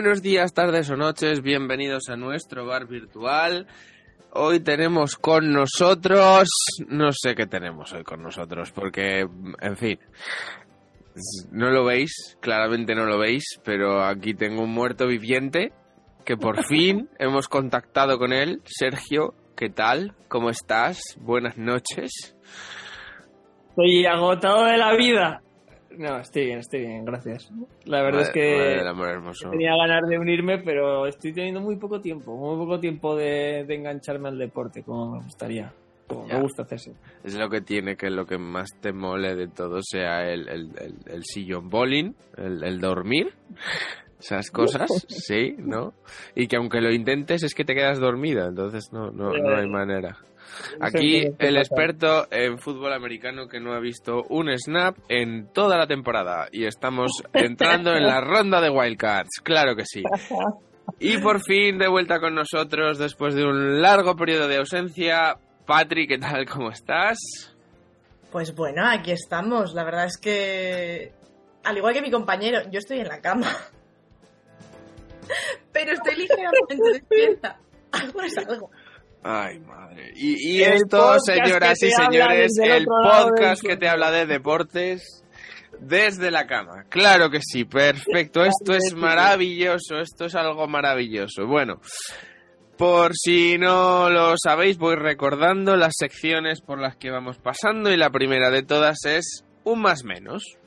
Buenos días, tardes o noches, bienvenidos a nuestro bar virtual. Hoy tenemos con nosotros, no sé qué tenemos hoy con nosotros, porque, en fin, no lo veis, claramente no lo veis, pero aquí tengo un muerto viviente que por fin hemos contactado con él. Sergio, ¿qué tal? ¿Cómo estás? Buenas noches. Estoy agotado de la vida. No, estoy bien, estoy bien, gracias. La verdad es que tenía ganas de unirme, pero estoy teniendo muy poco tiempo, muy poco tiempo de, engancharme al deporte, como me gustaría. Como me gusta hacerse. Es lo que tiene que lo que más te mole de todo sea el, el, el, sillón bowling, el, dormir esas cosas, sí, ¿no? Y que aunque lo intentes es que te quedas dormida, entonces no, no, no hay manera. Aquí el experto en fútbol americano que no ha visto un snap en toda la temporada y estamos entrando en la ronda de wildcards, claro que sí. Y por fin de vuelta con nosotros después de un largo periodo de ausencia. Patrick, ¿qué tal? ¿Cómo estás? Pues bueno, aquí estamos. La verdad es que, al igual que mi compañero, yo estoy en la cama. Pero estoy ligeramente despierta. Algo es algo. Ay, madre. Y, esto, señoras y señores, el podcast que te habla de deportes desde la cama. Claro que sí, perfecto. Esto es maravilloso, esto es algo maravilloso. Bueno, por si no lo sabéis, voy recordando las secciones por las que vamos pasando y la primera de todas es un más menos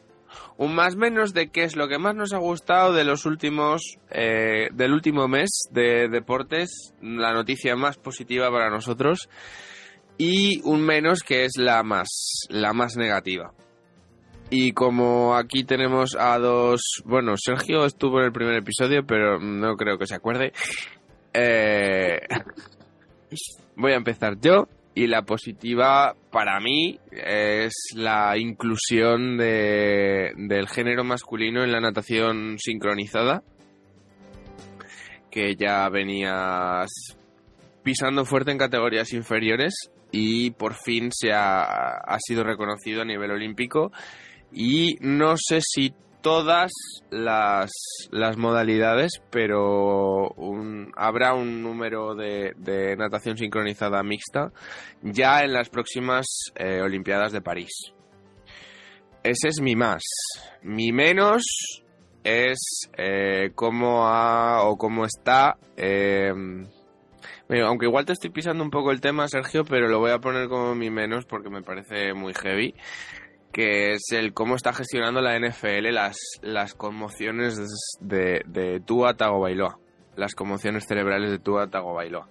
un más menos de qué es lo que más nos ha gustado de los últimos eh, del último mes de deportes, la noticia más positiva para nosotros y un menos que es la más la más negativa. Y como aquí tenemos a dos, bueno, Sergio estuvo en el primer episodio, pero no creo que se acuerde. Eh, voy a empezar yo. Y la positiva para mí es la inclusión de, del género masculino en la natación sincronizada, que ya venías pisando fuerte en categorías inferiores y por fin se ha, ha sido reconocido a nivel olímpico. Y no sé si todas las, las modalidades, pero habrá un número de, natación sincronizada mixta ya en las próximas eh, Olimpiadas de París. Ese es mi más. Mi menos es eh, cómo ha o cómo está. Eh, aunque igual te estoy pisando un poco el tema, Sergio, pero lo voy a poner como mi menos porque me parece muy heavy que es el cómo está gestionando la NFL las, las conmociones de, de Tua Tagovailoa, las conmociones cerebrales de Tua Tagovailoa,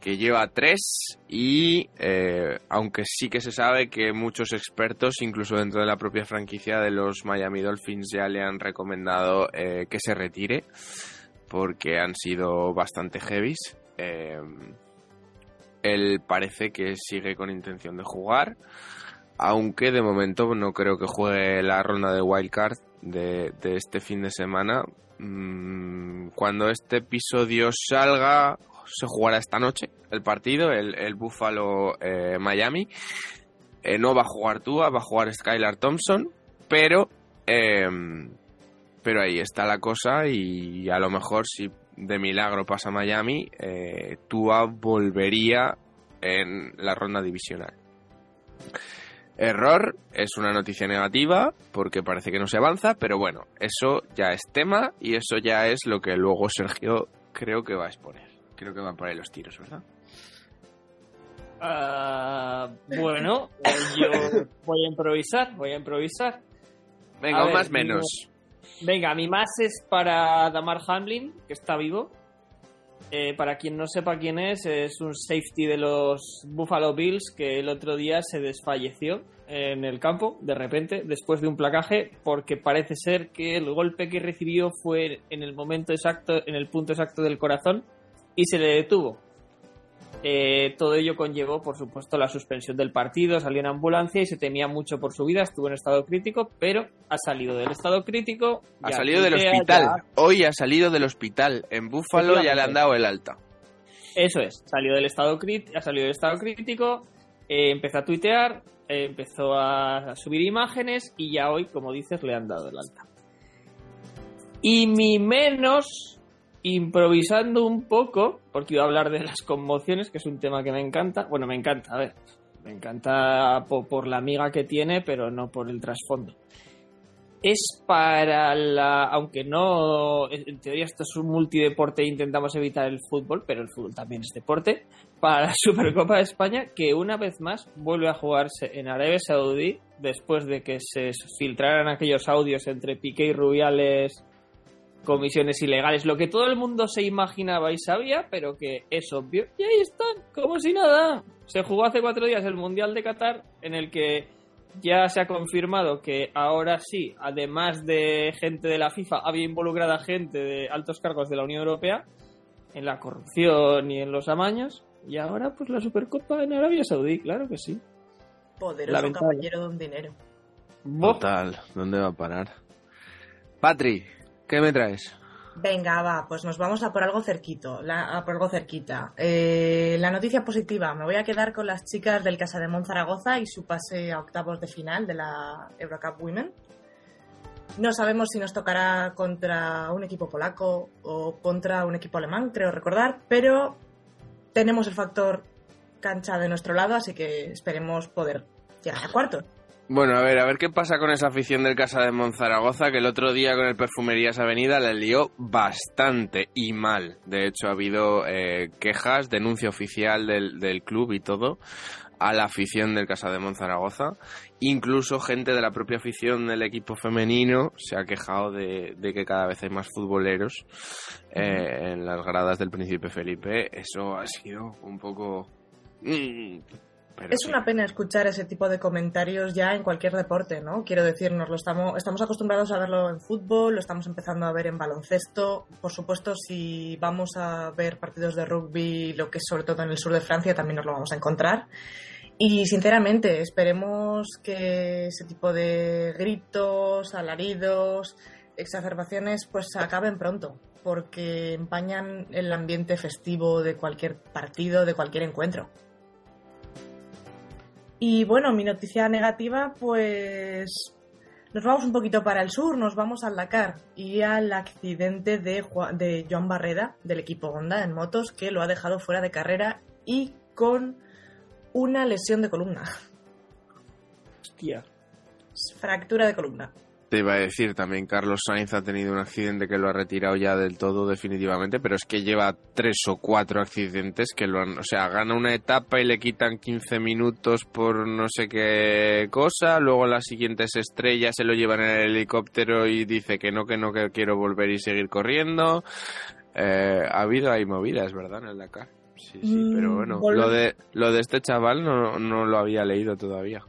que lleva tres y eh, aunque sí que se sabe que muchos expertos, incluso dentro de la propia franquicia de los Miami Dolphins, ya le han recomendado eh, que se retire porque han sido bastante heavies. Eh, él parece que sigue con intención de jugar aunque de momento no creo que juegue la ronda de wildcard de, de este fin de semana. Mm, cuando este episodio salga, se jugará esta noche el partido, el, Buffalo eh, Miami. Eh, no va a jugar Tua, va a jugar Skylar Thompson, pero, em, pero ahí está la cosa y a lo mejor si de milagro pasa Miami, eh, Tua volvería en la ronda divisional. Error es una noticia negativa porque parece que no se avanza, pero bueno, eso ya es tema y eso ya es lo que luego Sergio creo que va a exponer. Creo que van por ahí los tiros, ¿verdad? Ah, bueno, yo voy a improvisar, voy a improvisar. Venga, más menos. venga, mi más es para Damar Hamlin, que está vivo. Eh, para quien no sepa quién es, es un safety de los Buffalo Bills que el otro día se desfalleció en el campo, de repente, después de un placaje, porque parece ser que el golpe que recibió fue en el momento exacto, en el punto exacto del corazón, y se le detuvo. Eh, todo ello conllevó, por supuesto, la suspensión del partido, salió en ambulancia y se temía mucho por su vida, estuvo en estado crítico, pero ha salido del estado crítico. Ha salido del hospital, hoy ha salido del hospital, en Búfalo ya le han dado el alta. Eso es, salió del estado ha salido del estado crítico, eh, empezó a tuitear, eh, empezó a subir imágenes y ya hoy, como dices, le han dado el alta. Y mi menos improvisando un poco, porque iba a hablar de las conmociones, que es un tema que me encanta. Bueno, me encanta, a ver, me encanta por, la amiga que tiene, pero no por el trasfondo. Es para la. Aunque no. En teoría, esto es un multideporte e intentamos evitar el fútbol, pero el fútbol también es deporte. Para la Supercopa de España, que una vez más vuelve a jugarse en Arabia Saudí, después de que se filtraran aquellos audios entre Piqué y Rubiales comisiones ilegales, lo que todo el mundo se imaginaba y sabía, pero que es obvio. Y ahí están, como si nada. Se jugó hace cuatro días el Mundial de Qatar, en el que ya se ha confirmado que ahora sí, además de gente de la FIFA, había involucrada gente de altos cargos de la Unión Europea en la corrupción y en los amaños. Y ahora, pues la Supercopa en Arabia Saudí, claro que sí. Poderoso caballero de un dinero. Total, ¿dónde va a parar? Patri, ¿Qué me traes? Venga, va, pues nos vamos a por algo cerquito, a por algo cerquita. Eh, la noticia positiva, me voy a quedar con las chicas del Casa de Zaragoza y su pase a octavos de final de la Eurocup Women. No sabemos si nos tocará contra un equipo polaco o contra un equipo alemán, creo recordar, pero tenemos el factor cancha de nuestro lado, así que esperemos poder llegar a cuartos. Bueno, a ver, a ver qué pasa con esa afición del Casa de Monzaragoza, que el otro día con el Perfumerías Avenida le lió bastante y mal. De hecho, ha habido eh, quejas, denuncia oficial del, del club y todo a la afición del Casa de Monzaragoza. Incluso gente de la propia afición del equipo femenino se ha quejado de, que cada vez hay más futboleros eh, en las gradas del Príncipe Felipe. Eso ha sido un poco... Es una pena escuchar ese tipo de comentarios ya en cualquier deporte, ¿no? Quiero decir, lo estamos, estamos acostumbrados a verlo en fútbol, lo estamos empezando a ver en baloncesto. Por supuesto, si vamos a ver partidos de rugby, lo que es sobre todo en el sur de Francia, también nos lo vamos a encontrar. Y sinceramente, esperemos que ese tipo de gritos, alaridos, exacerbaciones, pues acaben pronto, porque empañan el ambiente festivo de cualquier partido, de cualquier encuentro. Y bueno, mi noticia negativa, pues nos vamos un poquito para el sur, nos vamos al Dakar y al accidente de, de Joan Barreda del equipo Honda en motos que lo ha dejado fuera de carrera y con una lesión de columna. Hostia. Fractura de columna. Te iba a decir también, Carlos Sainz ha tenido un accidente que lo ha retirado ya del todo definitivamente, pero es que lleva tres o cuatro accidentes que lo han, o sea, gana una etapa y le quitan 15 minutos por no sé qué cosa, luego las siguientes estrellas se lo llevan en el helicóptero y dice que no, que no, que quiero volver y seguir corriendo. Eh, ha habido ahí movidas, ¿verdad? En el Dakar. Sí, sí, pero mm, bueno, lo de, lo de este chaval no, no lo había leído todavía.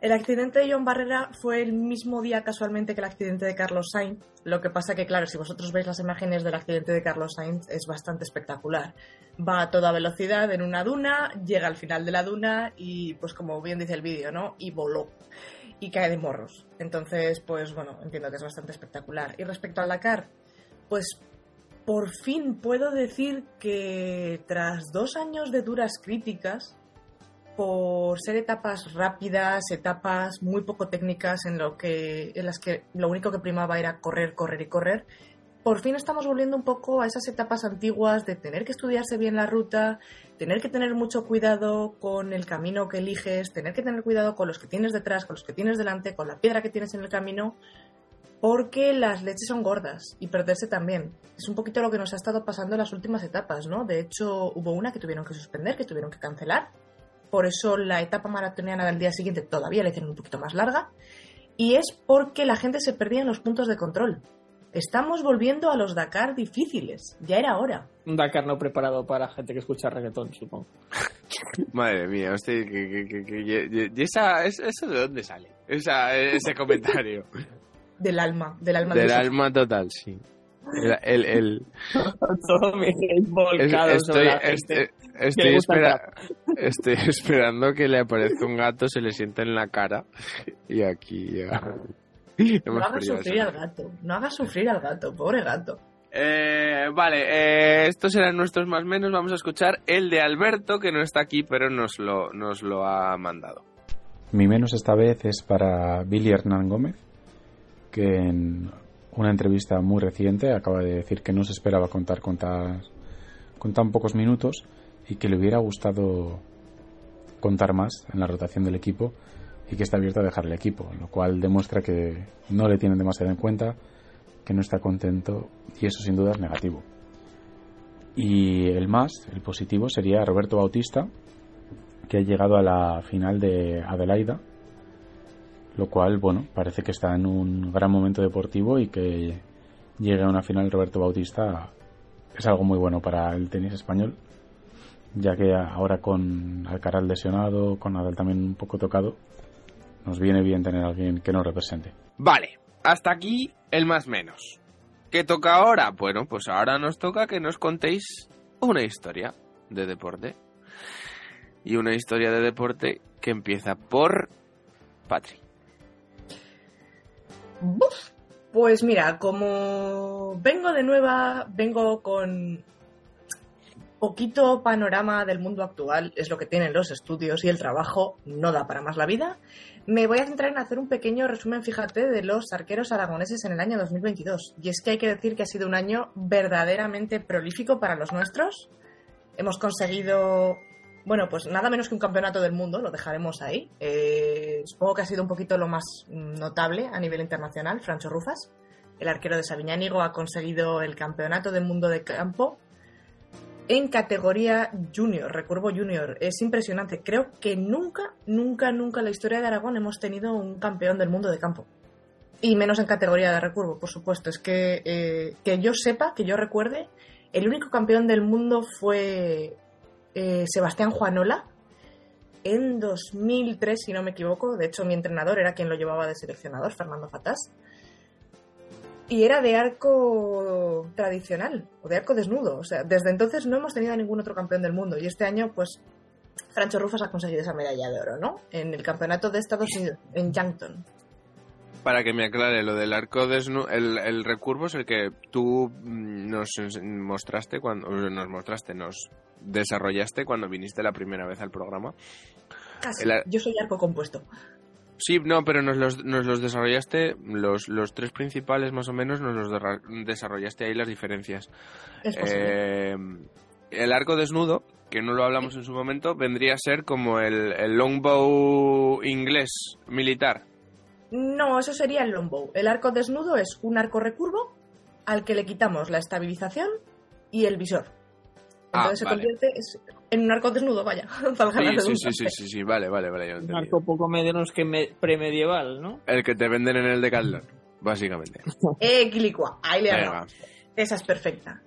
El accidente de John Barrera fue el mismo día casualmente que el accidente de Carlos Sainz. Lo que pasa que, claro, si vosotros veis las imágenes del accidente de Carlos Sainz, es bastante espectacular. Va a toda velocidad en una duna, llega al final de la duna y, pues como bien dice el vídeo, ¿no? Y voló. Y cae de morros. Entonces, pues bueno, entiendo que es bastante espectacular. Y respecto al Dakar, pues por fin puedo decir que tras dos años de duras críticas, por ser etapas rápidas, etapas muy poco técnicas en, lo que, en las que lo único que primaba era correr, correr y correr, por fin estamos volviendo un poco a esas etapas antiguas de tener que estudiarse bien la ruta, tener que tener mucho cuidado con el camino que eliges, tener que tener cuidado con los que tienes detrás, con los que tienes delante, con la piedra que tienes en el camino, porque las leches son gordas y perderse también. Es un poquito lo que nos ha estado pasando en las últimas etapas, ¿no? De hecho, hubo una que tuvieron que suspender, que tuvieron que cancelar, por eso la etapa maratoniana del día siguiente todavía la hicieron un poquito más larga, y es porque la gente se perdía en los puntos de control. Estamos volviendo a los Dakar difíciles, ya era hora. Un Dakar no preparado para gente que escucha reggaetón, supongo. Madre mía, usted, que, esa, ¿eso de dónde sale? ese comentario. Del alma, del alma. Del alma total, sí. El, el, estoy, estoy, esperando que le aparezca un gato, se le sienta en la cara y aquí ya. No hagas sufrir al gato, no hagas sufrir al gato, pobre gato. Eh, vale, eh, estos eran nuestros más menos. Vamos a escuchar el de Alberto, que no está aquí, pero nos lo, nos lo ha mandado. Mi menos esta vez es para Billy Hernán Gómez, que en una entrevista muy reciente, acaba de decir que no se esperaba contar con, tan pocos minutos y que le hubiera gustado contar más en la rotación del equipo y que está abierto a dejar el equipo, lo cual demuestra que no le tienen demasiado en cuenta, que no está contento y eso sin duda es negativo. Y el más, el positivo, sería Roberto Bautista, que ha llegado a la final de Adelaida, lo cual, bueno, parece que está en un gran momento deportivo y que llegue a una final Roberto Bautista es algo muy bueno para el tenis español, ya que ahora con Alcaraz lesionado, con Nadal también un poco tocado, nos viene bien tener a alguien que nos represente. Vale, hasta aquí el más menos. ¿Qué toca ahora? Bueno, pues ahora nos toca que nos contéis una historia de deporte. Y una historia de deporte que empieza por Patri. Pues mira, como vengo de nueva, vengo con poquito panorama del mundo actual, es lo que tienen los estudios y el trabajo no da para más la vida. Me voy a centrar en hacer un pequeño resumen, fíjate, de los arqueros aragoneses en el año 2022. Y es que hay que decir que ha sido un año verdaderamente prolífico para los nuestros. Hemos conseguido, bueno, pues nada menos que un campeonato del mundo, lo dejaremos ahí. Eh, supongo que ha sido un poquito lo más notable a nivel internacional, Francho Rufas. El arquero de Sabiñánigo ha conseguido el campeonato del mundo de campo en categoría junior, recurvo junior. Es impresionante. Creo que nunca, nunca, nunca en la historia de Aragón hemos tenido un campeón del mundo de campo. Y menos en categoría de recurvo, por supuesto. Es que, eh, que yo sepa, que yo recuerde, el único campeón del mundo fue eh, Sebastián Juanola en 2003, si no me equivoco. De hecho, mi entrenador era quien lo llevaba de seleccionador, Fernando Fatás y era de arco tradicional o de arco desnudo. O sea, desde entonces no hemos tenido ningún otro campeón del mundo y este año, pues, Francho Rufas ha conseguido esa medalla de oro, ¿no? En el campeonato de Estados Unidos, en Yankton. Para que me aclare, lo del arco desnudo, el, recurvo es el que tú mm, nos mostraste cuando nos mostraste, nos desarrollaste cuando viniste la primera vez al programa. Casi. Yo soy arco compuesto. Sí, no, pero nos los, nos los desarrollaste, los, los tres principales más o menos, nos los desarrollaste ahí las diferencias. Eh, el arco desnudo, que no lo hablamos en su momento, vendría a ser como el, el longbow inglés militar. No, eso sería el longbow. El arco desnudo es un arco recurvo al que le quitamos la estabilización y el visor. Ah, Entonces se convierte en un arco desnudo, vaya. Sí, sí, sí, sí, sí, vale, vale, vale. un arco poco menos que premedieval, ¿no? El que te venden en el de Decathlon, básicamente. eh, Quilicua, ahí le Esa es perfecta.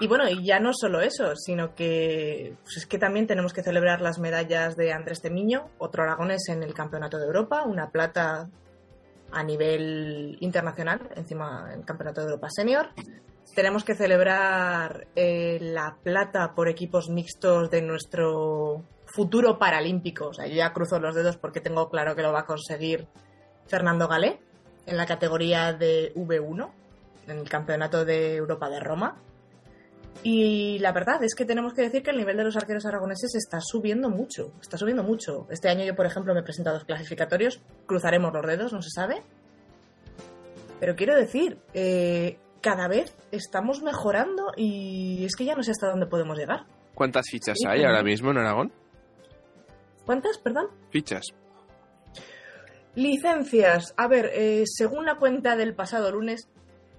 Y bueno, y ya no solo eso, sino que pues es que también tenemos que celebrar las medallas de Andrés Temiño, otro aragonés en el Campeonato de Europa, una plata a nivel internacional, encima en Campeonato de Europa Senior, tenemos que celebrar eh, la plata por equipos mixtos de nuestro futuro paralímpico. O sea, yo ya cruzo los dedos porque tengo claro que lo va a conseguir Fernando Galé en la categoría de V1, en el Campeonato de Europa de Roma. Y la verdad es que tenemos que decir que el nivel de los arqueros aragoneses está subiendo mucho, está subiendo mucho. Este año yo, por ejemplo, me he presentado a dos clasificatorios, cruzaremos los dedos, no se sabe. Pero quiero decir, eh, cada vez estamos mejorando y es que ya no sé hasta dónde podemos llegar. ¿Cuántas fichas hay ahora mismo en Aragón? ¿Cuántas, perdón? Fichas. Licencias. A ver, eh, según la cuenta del pasado lunes,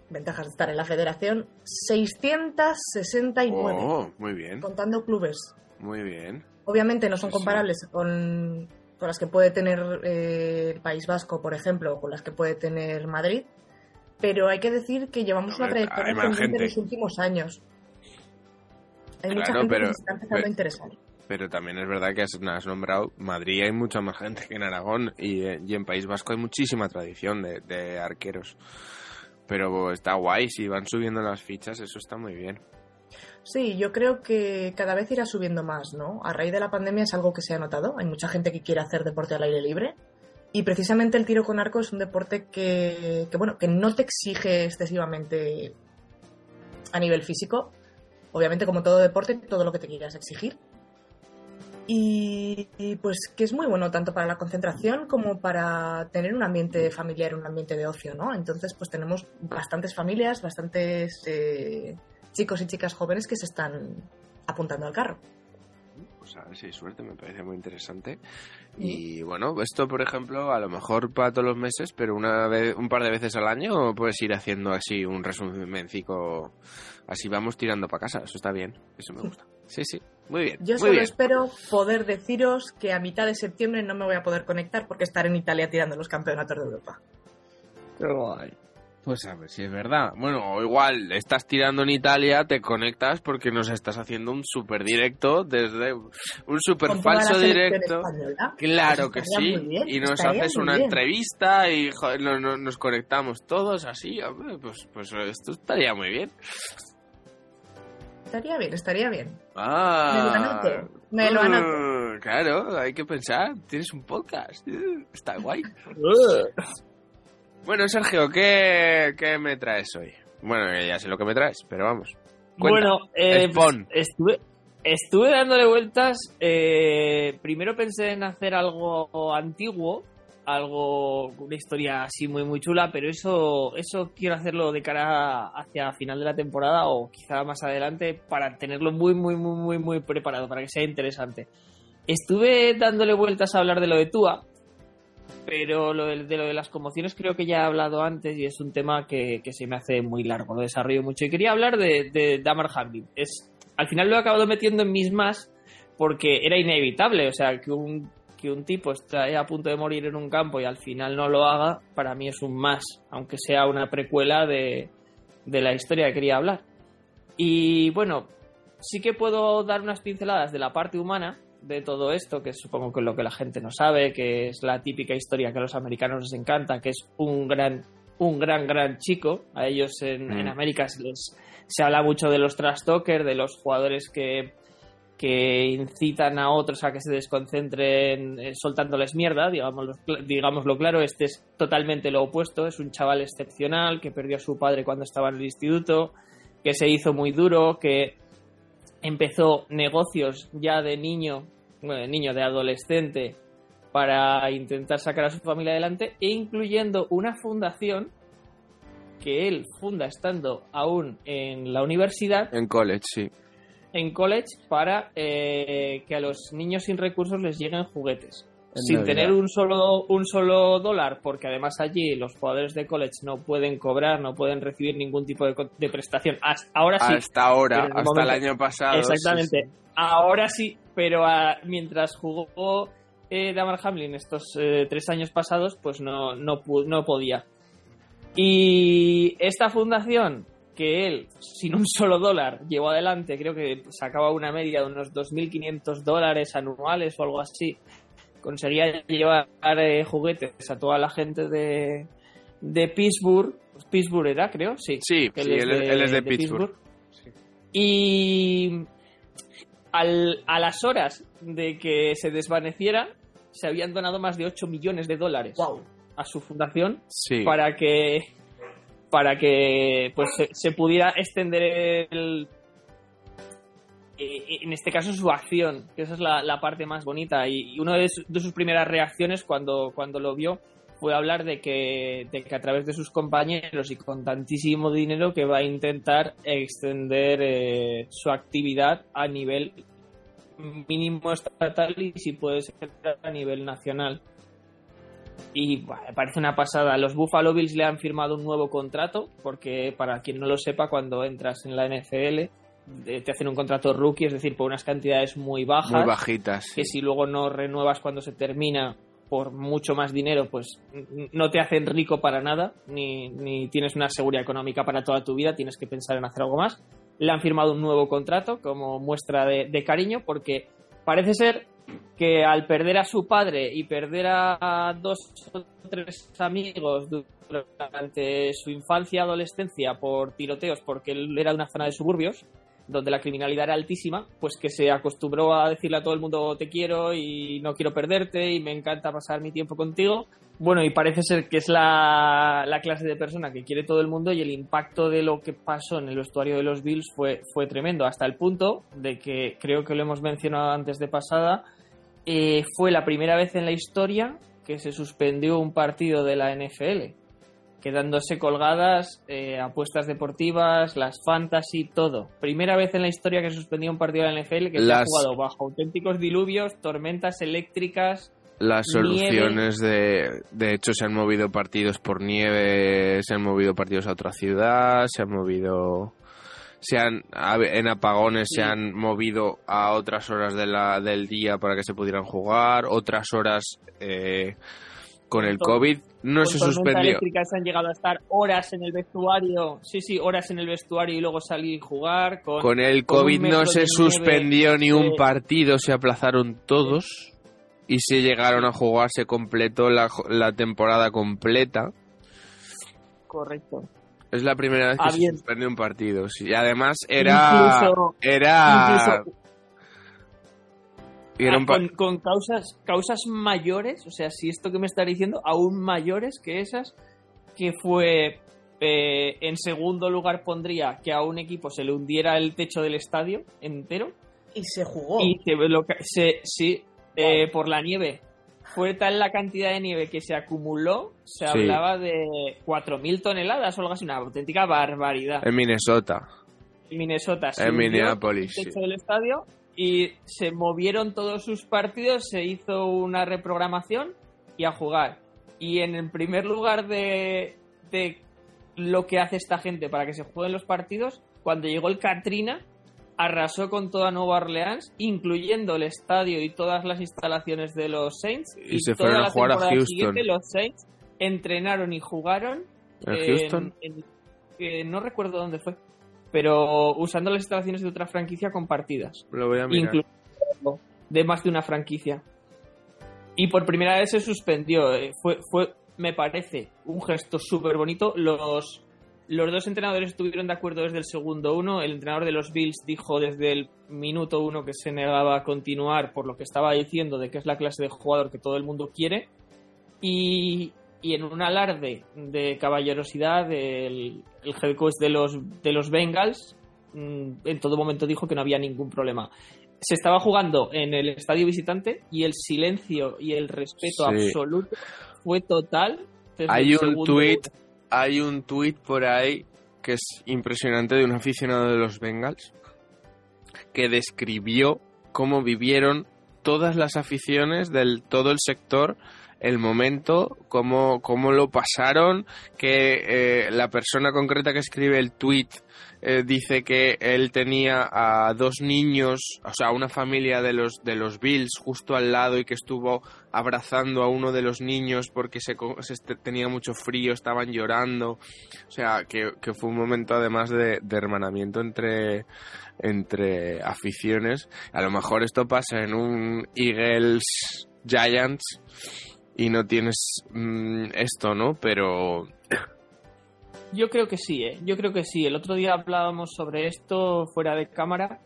ventajas de estar en la federación, 669. Oh, muy bien. Contando clubes. Muy bien. Obviamente no son comparables con, las que puede tener eh, el País Vasco, por ejemplo, o con las que puede tener Madrid pero hay que decir que llevamos una trayectoria en los últimos años. Hay mucha gente que se está empezando a interesar. Pero también es verdad que has, nombrado Madrid, hay mucha más gente que en Aragón y, en País Vasco hay muchísima tradición de, arqueros. Pero está guay, si van subiendo las fichas, eso está muy bien. Sí, yo creo que cada vez irá subiendo más, ¿no? A raíz de la pandemia es algo que se ha notado. Hay mucha gente que quiere hacer deporte al aire libre y precisamente el tiro con arco es un deporte que, bueno, que no te exige excesivamente a nivel físico. Obviamente, como todo deporte, todo lo que te quieras exigir. Y, y, pues que es muy bueno tanto para la concentración como para tener un ambiente familiar, un ambiente de ocio, ¿no? Entonces pues tenemos bastantes familias, bastantes eh, chicos y chicas jóvenes que se están apuntando al carro. Pues a ver si hay suerte, me parece muy interesante. Y bueno, esto por ejemplo, a lo mejor para todos los meses, pero una vez, un par de veces al año puedes ir haciendo así un resumencico, así vamos tirando para casa, eso está bien, eso me gusta. Sí, sí, muy bien. Yo muy solo bien. espero poder deciros que a mitad de septiembre no me voy a poder conectar porque estaré en Italia tirando los campeonatos de Europa. Qué guay. Pues a ver si es verdad. Bueno, o igual estás tirando en Italia, te conectas porque nos estás haciendo un super directo desde un super Con falso directo. española. Claro que sí. bien, y nos haces una bien. entrevista y joder, no- no- nos conectamos todos así. hombre, Pues, pues esto estaría muy bien. Estaría bien, estaría bien. Ah, Me lo anoto, me lo anoto. Uh, Claro, hay que pensar. Tienes un podcast. Uh, Está guay. Bueno, Sergio, ¿qué, qué me traes hoy? Bueno, eh, ya sé lo que me traes, pero vamos. Cuenta. Bueno, eh, pues, estuve, estuve dándole vueltas. eh, primero pensé en hacer algo antiguo, algo, una historia así muy muy chula, pero eso, eso quiero hacerlo de cara hacia final de la temporada o quizá más adelante para tenerlo muy muy muy muy muy preparado para que sea interesante. Estuve dándole vueltas a hablar de lo de Tua, pero lo de, de lo de las conmociones creo que ya he hablado antes y es un tema que, que se me hace muy largo, lo desarrollo mucho. Y quería hablar de, de Damar Hamlin. Es, al final lo he acabado metiendo en mis más porque era inevitable, o sea, que un, que un tipo esté a punto de morir en un campo y al final no lo haga, para mí es un más, aunque sea una precuela de, de la historia que quería hablar. Y bueno, sí que puedo dar unas pinceladas de la parte humana de todo esto, que supongo que es lo que la gente no sabe, que es la típica historia que a los americanos les encanta, que es un gran, un gran, gran chico. A ellos en, Mm. en América se, les- se habla mucho de los trash talkers, de los jugadores que, que incitan a otros a que se desconcentren eh, soltándoles mierda, digámoslo, digámoslo claro. Este es totalmente lo opuesto, es un chaval excepcional que perdió a su padre cuando estaba en el instituto, que se hizo muy duro, que empezó negocios ya de niño, bueno, de niño, de adolescente, para intentar sacar a su familia adelante, e incluyendo una fundación que él funda estando aún en la universidad, En college, sí. En college, para eh, que a los niños sin recursos les lleguen juguetes. En sin Navidad. tener un solo, un solo dólar, porque además allí los jugadores de college no pueden cobrar, no pueden recibir ningún tipo de, de prestación. Hasta- ahora sí, hasta ahora, el hasta el año pasado. Exactamente. sí, sí. Ahora sí, pero ah, mientras jugó eh, Damar Hamlin estos eh, tres años pasados, pues no, no, no podía. Y esta fundación que él, sin un solo dólar, llevó adelante, creo que sacaba una media de unos 2.500 dólares anuales o algo así, conseguía llevar eh, juguetes a toda la gente de, de Pittsburgh. Pittsburgh era, creo, sí. Sí, que sí, él, es- él es de, Pittsburgh. Y al- a las horas de que se desvaneciera, se habían donado más de 8 millones de dólares Wow. a su fundación Sí. para que para que pues se, pudiera extender el eh, en este caso su acción que esa es la, parte más bonita. Y, una de sus primeras reacciones cuando, cuando lo vio fue hablar de que, de que a través de sus compañeros y con tantísimo dinero que va a intentar extender eh, su actividad a nivel mínimo estatal y si puede ser a nivel nacional y me parece una pasada. Los Buffalo Bills le han firmado un nuevo contrato, porque para quien no lo sepa, cuando entras en la NFL eh, te hacen un contrato rookie, es decir, por unas cantidades muy bajas, Muy bajitas. sí. que si luego no renuevas cuando se termina por mucho más dinero, pues no te hacen rico para nada, ni, ni tienes una seguridad económica para toda tu vida, tienes que pensar en hacer algo más. Le han firmado un nuevo contrato como muestra de, de cariño, porque parece ser que al perder a su padre y perder a, dos o tres amigos durante su infancia y adolescencia por tiroteos, porque él era de una zona de suburbios, donde la criminalidad era altísima, pues que se acostumbró a decirle a todo el mundo te quiero y no quiero perderte y me encanta pasar mi tiempo contigo. Bueno, y parece ser que es la, la clase de persona que quiere todo el mundo y el impacto de lo que pasó en el vestuario de los Bills fue, fue tremendo, hasta el punto de que creo que lo hemos mencionado antes de pasada, eh, fue la primera vez en la historia que se suspendió un partido de la NFL, quedándose colgadas eh, apuestas deportivas, las fantasy, todo. Primera vez en la historia que se suspendió un partido de la NFL que se ha jugado bajo auténticos diluvios, tormentas eléctricas. Las soluciones de... De hecho, se han movido partidos por nieve, se han movido partidos a otra ciudad, se han movido... Se han, en apagones Sí. se han movido a otras horas de la, del día para que se pudieran jugar, otras horas eh, con el COVID. No se suspendió. han llegado a estar horas en el vestuario, sí, sí, horas en el vestuario y luego salir y jugar. Con, Con el con COVID no se nieve, suspendió ni un eh, partido, se aplazaron todos y se llegaron a jugar, se completó la, la temporada completa. Correcto. Es la primera vez que Ah, se suspende un partido. sí. Y además era. Incluso- era. incluso- era un Ah, pa- con, con causas, causas mayores, o sea, si esto que me está diciendo, aún mayores que esas, que fue eh, en segundo lugar pondría que a un equipo se le hundiera el techo del estadio entero Y se jugó. y se, lo que- se- sí, eh, por la nieve. Fue tal la cantidad de nieve que se acumuló, se Sí. hablaba de 4.000 toneladas o algo así, una auténtica barbaridad. en Minnesota, En Minnesota en Minneapolis. sí. del estadio y se movieron todos sus partidos, se hizo una reprogramación y a jugar. Y en el primer lugar de, de lo que hace esta gente para que se jueguen los partidos, cuando llegó el Katrina, arrasó con toda Nueva Orleans, incluyendo el estadio y todas las instalaciones de los Saints. Y se toda fueron a la jugar a temporada Houston. siguiente, los Saints entrenaron y jugaron ¿En Houston? en- eh, no recuerdo dónde fue, pero usando las instalaciones de otra franquicia compartidas, Lo voy a mirar. de más de una franquicia. Y por primera vez se suspendió. eh, Fue, fue me parece, un gesto súper bonito. Los, los dos entrenadores estuvieron de acuerdo desde el segundo uno. El entrenador de los Bills dijo desde el minuto uno que se negaba a continuar por lo que estaba diciendo de que es la clase de jugador que todo el mundo quiere. Y, y en un alarde de caballerosidad, el, el head coach de los, de los Bengals mm, en todo momento dijo que no había ningún problema. Se estaba jugando en el estadio visitante y el silencio y el respeto Sí. absoluto fue total. Hay un segundo. Hay un tweet por ahí que es impresionante de un aficionado de los Bengals que describió cómo vivieron todas las aficiones del todo el sector el momento, cómo, cómo lo pasaron, que eh, la persona concreta que escribe el tweet eh, dice que él tenía a dos niños, o sea, una familia de los de los Bills justo al lado y que estuvo abrazando a uno de los niños porque se, se este- tenía mucho frío, estaban llorando, o sea, que, que fue un momento además de, de hermanamiento entre entre aficiones. A lo mejor esto pasa en un Eagles Giants y no tienes mm, esto, ¿no? Pero Yo creo que sí, ¿eh? Yo creo que sí. El otro día hablábamos sobre esto fuera de cámara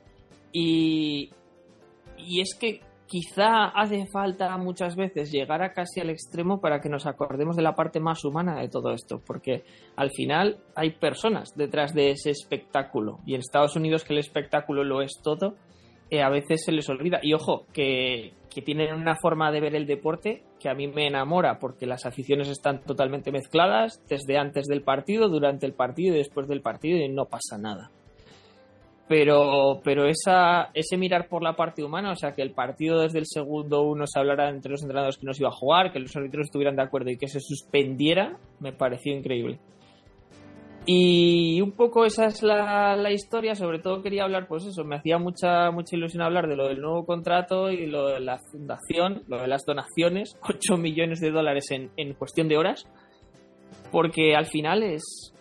y, y es que quizá hace falta muchas veces llegar a casi al extremo para que nos acordemos de la parte más humana de todo esto, porque al final hay personas detrás de ese espectáculo y en Estados Unidos que el espectáculo lo es todo, eh, a veces se les olvida. Y ojo, que, que tienen una forma de ver el deporte que a mí me enamora porque las aficiones están totalmente mezcladas desde antes del partido, durante el partido y después del partido y no pasa nada. Pero, pero esa, ese mirar por la parte humana, o sea, que el partido desde el segundo uno se hablara entre los entrenadores que no se iba a jugar, que los árbitros estuvieran de acuerdo y que se suspendiera, me pareció increíble. Y un poco esa es la, la historia, sobre todo quería hablar, pues eso, me hacía mucha, mucha ilusión hablar de lo del nuevo contrato y lo de la fundación, lo de las donaciones, 8 millones de dólares en, en cuestión de horas, porque al final es,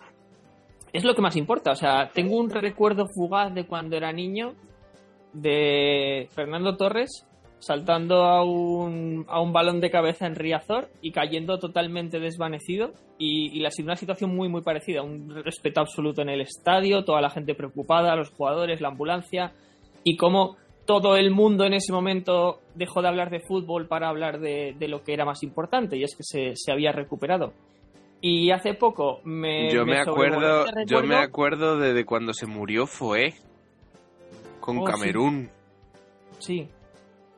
es lo que más importa. O sea, tengo un recuerdo fugaz de cuando era niño de Fernando Torres saltando a un, a un balón de cabeza en Riazor y cayendo totalmente desvanecido y, y la una situación muy muy parecida, un respeto absoluto en el estadio, toda la gente preocupada, los jugadores, la ambulancia y cómo todo el mundo en ese momento dejó de hablar de fútbol para hablar de, de lo que era más importante y es que se, se había recuperado. Y hace poco me. yo me, sobrevoló acuerdo, este yo me acuerdo de, de cuando se murió Foé con Oh, sí. Camerún. Sí.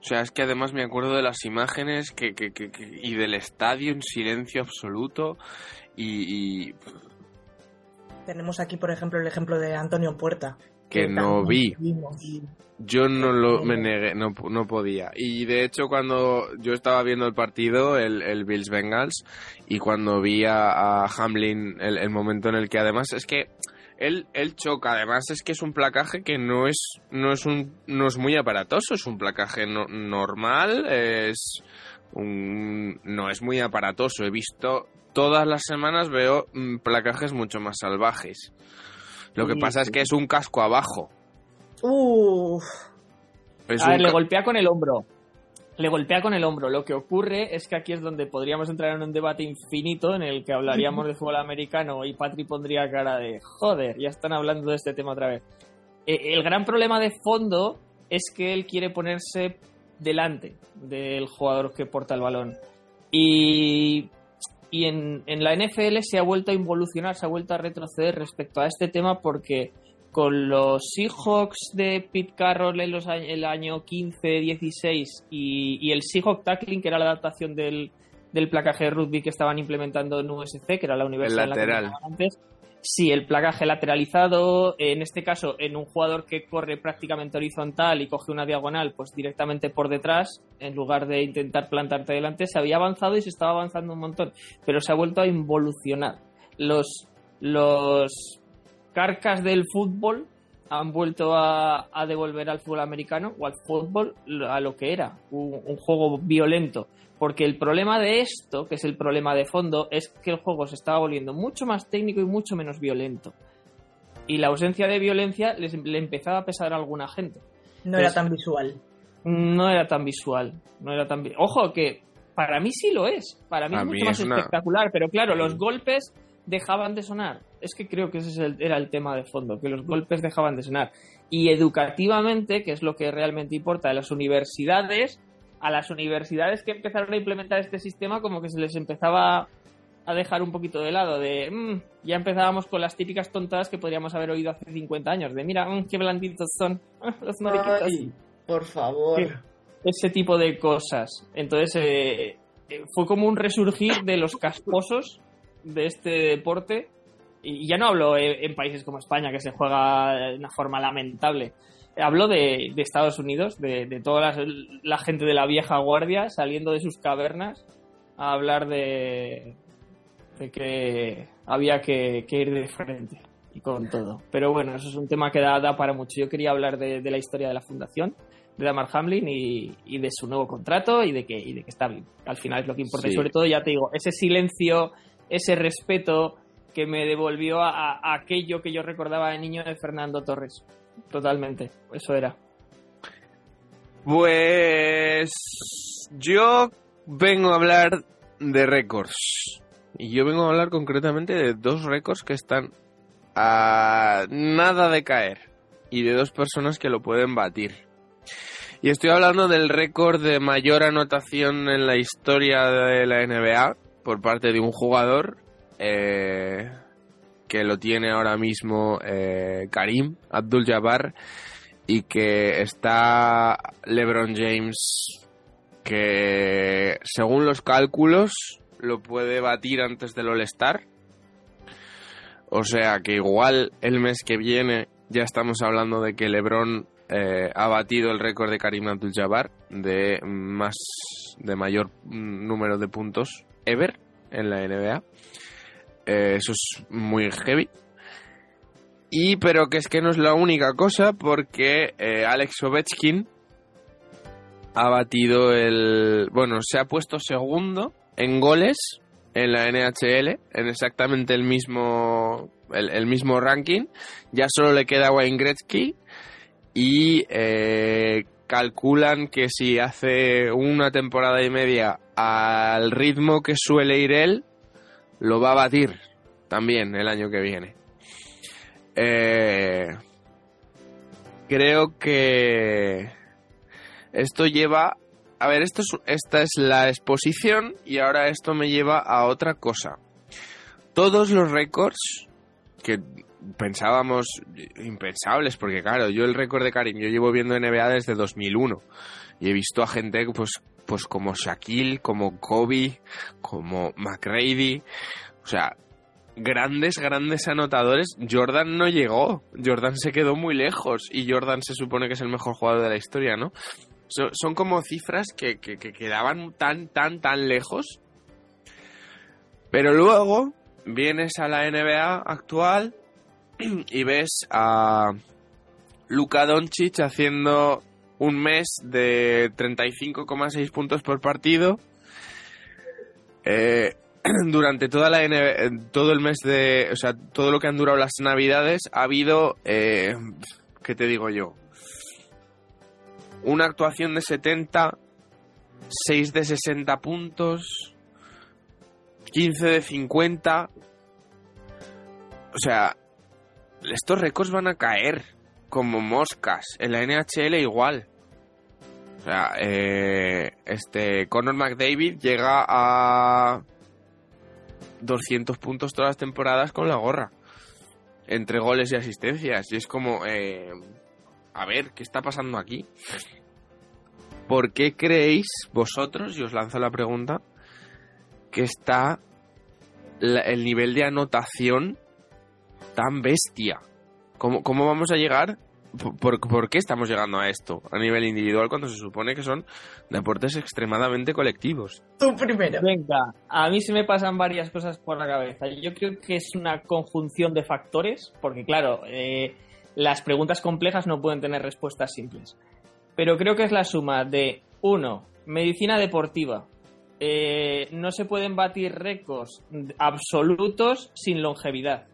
O sea, es que además me acuerdo de las imágenes que, que, que, y del estadio en silencio absoluto y, y... Tenemos aquí, por ejemplo, el ejemplo de Antonio Puerta. Que, no vi. Yo no lo me negué, no, no podía. Y de hecho, cuando yo estaba viendo el partido, el, el Bills Bengals, y cuando vi a, a Hamlin, el, el momento en el que además es que él, él choca. Además es que es un placaje que no es, no es, un, no es muy aparatoso, es un placaje no, normal, es un, no es muy aparatoso. He visto todas las semanas veo mm, placajes mucho más salvajes. Lo que pasa es que es un casco abajo. Uf. Es A ver, le golpea con el hombro. Le golpea con el hombro. Lo que ocurre es que aquí es donde podríamos entrar en un debate infinito en el que hablaríamos de fútbol americano y Patri pondría cara de joder, ya están hablando de este tema otra vez. Eh, el gran problema de fondo es que él quiere ponerse delante del jugador que porta el balón. Y, y en, en la NFL se ha vuelto a involucionar, se ha vuelto a retroceder respecto a este tema porque con los Seahawks de Pete Carroll en los, el año 15-16 y, y el Seahawk Tackling, que era la adaptación del, del placaje de rugby que estaban implementando en USC, que era la universidad en la que lateral. antes. Sí, el placaje lateralizado, en este caso en un jugador que corre prácticamente horizontal y coge una diagonal, pues directamente por detrás, en lugar de intentar plantarte delante, se había avanzado y se estaba avanzando un montón, pero se ha vuelto a involucionar. Los, los carcas del fútbol han vuelto a, a devolver al fútbol americano o al fútbol a lo que era, un, un juego violento. Porque el problema de esto, que es el problema de fondo, es que el juego se estaba volviendo mucho más técnico y mucho menos violento. Y la ausencia de violencia les, le empezaba a pesar a alguna gente. No era tan visual. No era tan visual. No era tan vi- Ojo que para mí sí lo es. Para mí A es mí mucho más es una- espectacular. Pero claro, los golpes dejaban de sonar. Es que creo que ese era el tema de fondo, que los golpes dejaban de sonar. Y educativamente, que es lo que realmente importa, de las universidades, a las universidades que empezaron a implementar este sistema, como que se les empezaba a dejar un poquito de lado, de "Mm", ya empezábamos con las típicas tontadas que podríamos haber oído hace 50 años, de mira, mm, qué blanditos son, los mariquitas Ay, por favor. Ese tipo de cosas. Entonces eh, eh, fue como un resurgir de los casposos de este deporte. Y ya no hablo en países como España, que se juega de una forma lamentable. Hablo de, de Estados Unidos, de, de toda la, la gente de la vieja guardia saliendo de sus cavernas a hablar de, de que había que, que ir de frente y con todo. Pero bueno, eso es un tema que da, da para mucho. Yo quería hablar de, de la historia de la fundación, de Damar Hamlin y, y de su nuevo contrato y de que, y de que está bien. Al final es lo que importa. Y sobre todo, ya te digo, ese silencio, ese respeto que me devolvió a, aquello que yo recordaba de niño de Fernando Torres. Totalmente, eso era. Pues yo vengo a hablar de récords. Y yo vengo a hablar concretamente de dos récords que están a nada de caer. Y de dos personas que lo pueden batir. Y estoy hablando del récord de mayor anotación en la historia de la NBA por parte de un jugador eh, que lo tiene ahora mismo eh, Karim Abdul-Jabbar y que está LeBron James que según los cálculos lo puede batir antes del All-Star. O sea que igual el mes que viene ya estamos hablando de que LeBron eh, ha batido el récord de Karim Abdul-Jabbar de más de mayor mm, número de puntos ever en la NBA. Eh, eso es muy heavy. Y pero que es que no es la única cosa porque eh, Alex Ovechkin ha batido el... Bueno, se ha puesto segundo en goles en la NHL, en exactamente el mismo, el, mismo ranking. Ya solo le queda Wayne Gretzky y eh, calculan que si hace una temporada y media al ritmo que suele ir él, lo va a batir también el año que viene. Eh, creo que esto lleva... A ver, esto es, esta es la exposición y ahora esto me lleva a otra cosa. Todos los récords que pensábamos impensables, porque claro, yo el récord de Karim, yo llevo viendo NBA desde 2001 y he visto a gente pues, pues como Shaquille, como Kobe, como McRady, o sea, grandes, grandes anotadores. Jordan no llegó, Jordan se quedó muy lejos y Jordan se supone que es el mejor jugador de la historia, ¿no? son como cifras que, que quedaban tan, tan, tan lejos. Pero luego vienes a la NBA actual y ves a Luka Doncic haciendo un mes de 35,6 puntos por partido. Eh, durante toda la todo el mes de, o sea, todo lo que han durado las navidades ha habido, eh, ¿qué te digo yo? Una actuación de 70, 6 de 60 puntos, 15 de 50. O sea, estos récords van a caer como moscas. En la NHL igual. O sea, eh, este Conor McDavid llega a 200 puntos todas las temporadas con la gorra. Entre goles y asistencias. Y es como, eh, a ver, ¿qué está pasando aquí? ¿Por qué creéis vosotros, y os lanzo la pregunta, que está el nivel de anotación tan bestia? ¿Cómo, cómo vamos a llegar? ¿Por, ¿Por, qué estamos llegando a esto a nivel individual cuando se supone que son deportes extremadamente colectivos? Tú primero. Venga, a mí se me pasan varias cosas por la cabeza. Yo creo que es una conjunción de factores, porque claro, eh, las preguntas complejas no pueden tener respuestas simples. Pero creo que es la suma de, uno, medicina deportiva. Eh, no se pueden batir récords absolutos sin longevidad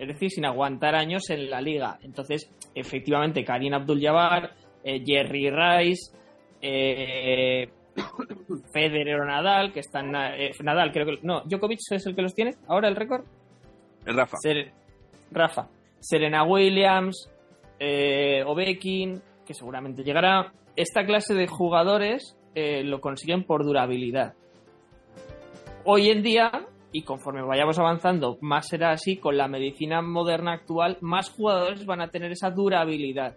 es decir, sin aguantar años en la liga. Entonces, efectivamente, Karim Abdul-Jabbar, eh, Jerry Rice, eh, Federer o Nadal, que están... Eh, Nadal, creo que... No, Djokovic es el que los tiene ahora el récord. Rafa. Rafa. Serena Williams, eh, Obekin, que seguramente llegará. Esta clase de jugadores lo consiguen por durabilidad. Hoy en día y conforme vayamos avanzando, más será así, con la medicina moderna actual, más jugadores van a tener esa durabilidad.